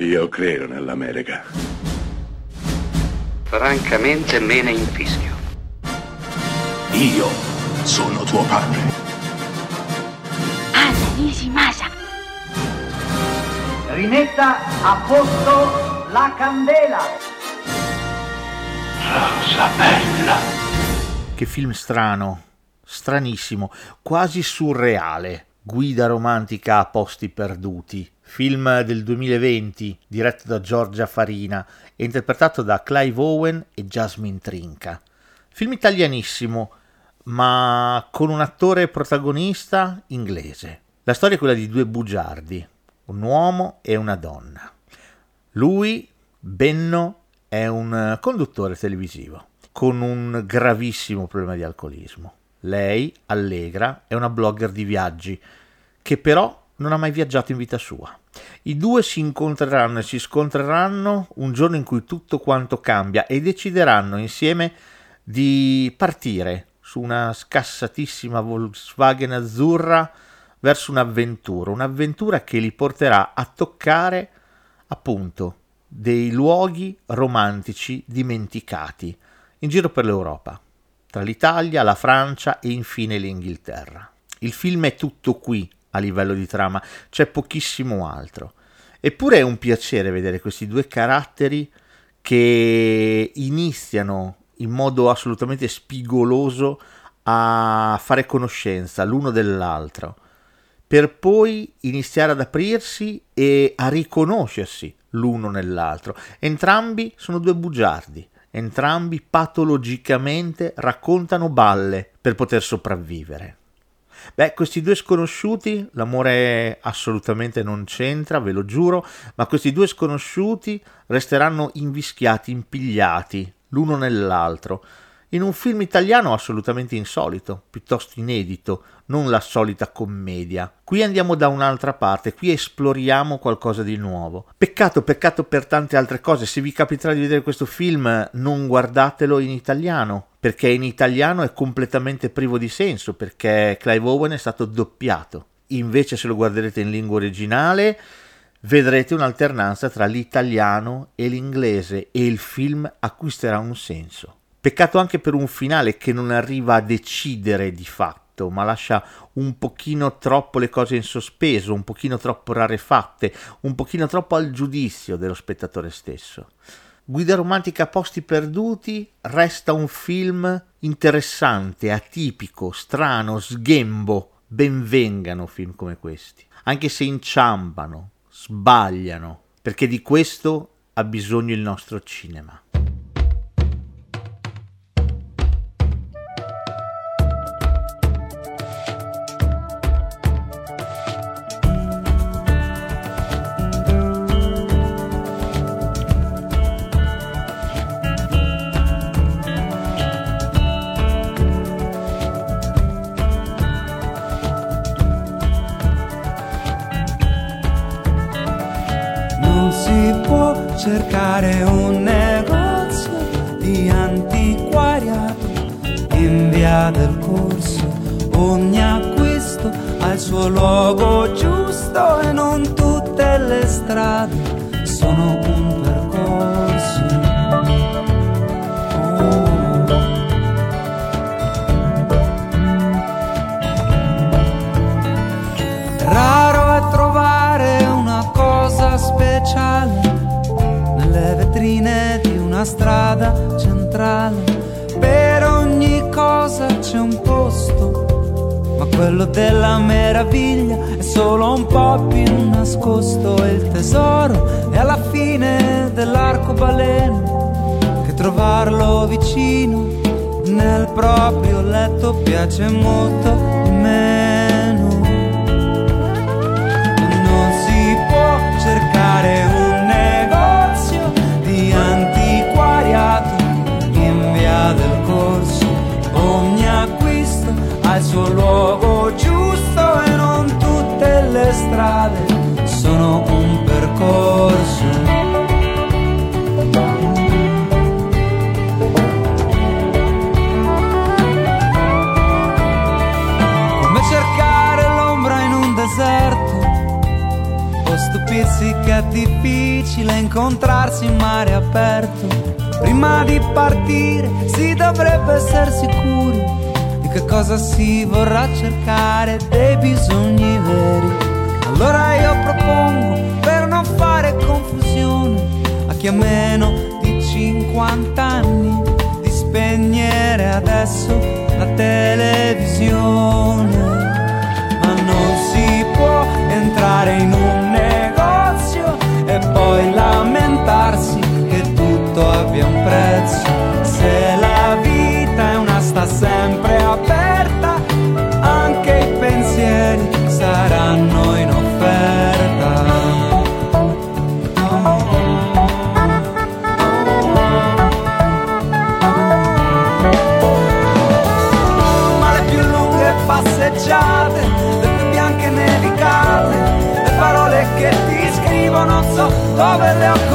Io credo nell'America. Francamente me ne infischio. Io sono tuo padre. Anna Nishimasa. Rimetta a posto la candela. Rosa bella. Che film strano, stranissimo, quasi surreale. Guida romantica a posti perduti. Film del 2020, diretto da Giorgia Farina e interpretato da Clive Owen e Jasmine Trinca. Film italianissimo, ma con un attore protagonista inglese. La storia è quella di due bugiardi, un uomo e una donna. Lui, Benno, è un conduttore televisivo con un gravissimo problema di alcolismo. Lei, Allegra, è una blogger di viaggi che però non ha mai viaggiato in vita sua. I due si incontreranno e si scontreranno un giorno in cui tutto quanto cambia e decideranno insieme di partire su una scassatissima Volkswagen azzurra verso un'avventura, un'avventura che li porterà a toccare appunto dei luoghi romantici dimenticati in giro per l'Europa, tra l'Italia, la Francia e infine l'Inghilterra. Il film è tutto qui a livello di trama, c'è pochissimo altro. Eppure è un piacere vedere questi due caratteri che iniziano in modo assolutamente spigoloso a fare conoscenza l'uno dell'altro, per poi iniziare ad aprirsi e a riconoscersi l'uno nell'altro. Entrambi sono due bugiardi, entrambi patologicamente raccontano balle per poter sopravvivere. Beh, questi due sconosciuti, l'amore assolutamente non c'entra, ve lo giuro, ma questi due sconosciuti resteranno invischiati, impigliati l'uno nell'altro, in un film italiano assolutamente insolito, piuttosto inedito, non la solita commedia. Qui andiamo da un'altra parte, qui esploriamo qualcosa di nuovo. Peccato, peccato per tante altre cose, se vi capiterà di vedere questo film non guardatelo in italiano, perché in italiano è completamente privo di senso, perché Clive Owen è stato doppiato. Invece se lo guarderete in lingua originale vedrete un'alternanza tra l'italiano e l'inglese e il film acquisterà un senso. Peccato anche per un finale che non arriva a decidere di fatto, ma lascia un pochino troppo le cose in sospeso, un pochino troppo rarefatte, un pochino troppo al giudizio dello spettatore stesso. Guida romantica a posti perduti resta un film interessante, atipico, strano, sghembo. Benvengano film come questi, anche se inciampano, sbagliano, perché di questo ha bisogno il nostro cinema. Cercare un negozio di antiquariato in via del corso. Ogni acquisto ha il suo luogo giusto e non tutte le strade sono un percorso. Raro è trovare una cosa speciale vetrine di una strada centrale. Per ogni cosa c'è un posto, ma quello della meraviglia è solo un po' più nascosto. Il tesoro è alla fine dell'arcobaleno, che trovarlo vicino nel proprio letto piace molto di meno. Difficile incontrarsi in mare aperto. Prima di partire si dovrebbe essere sicuri di che cosa si vorrà cercare dei bisogni veri. Allora io propongo, per non fare confusione, a chi ha meno di 50 anni, di spegnere adesso la televisione. Sempre aperta, anche i pensieri saranno in offerta. Ma le più lunghe passeggiate, le più bianche nevicate, le parole che ti scrivo non so dove le ho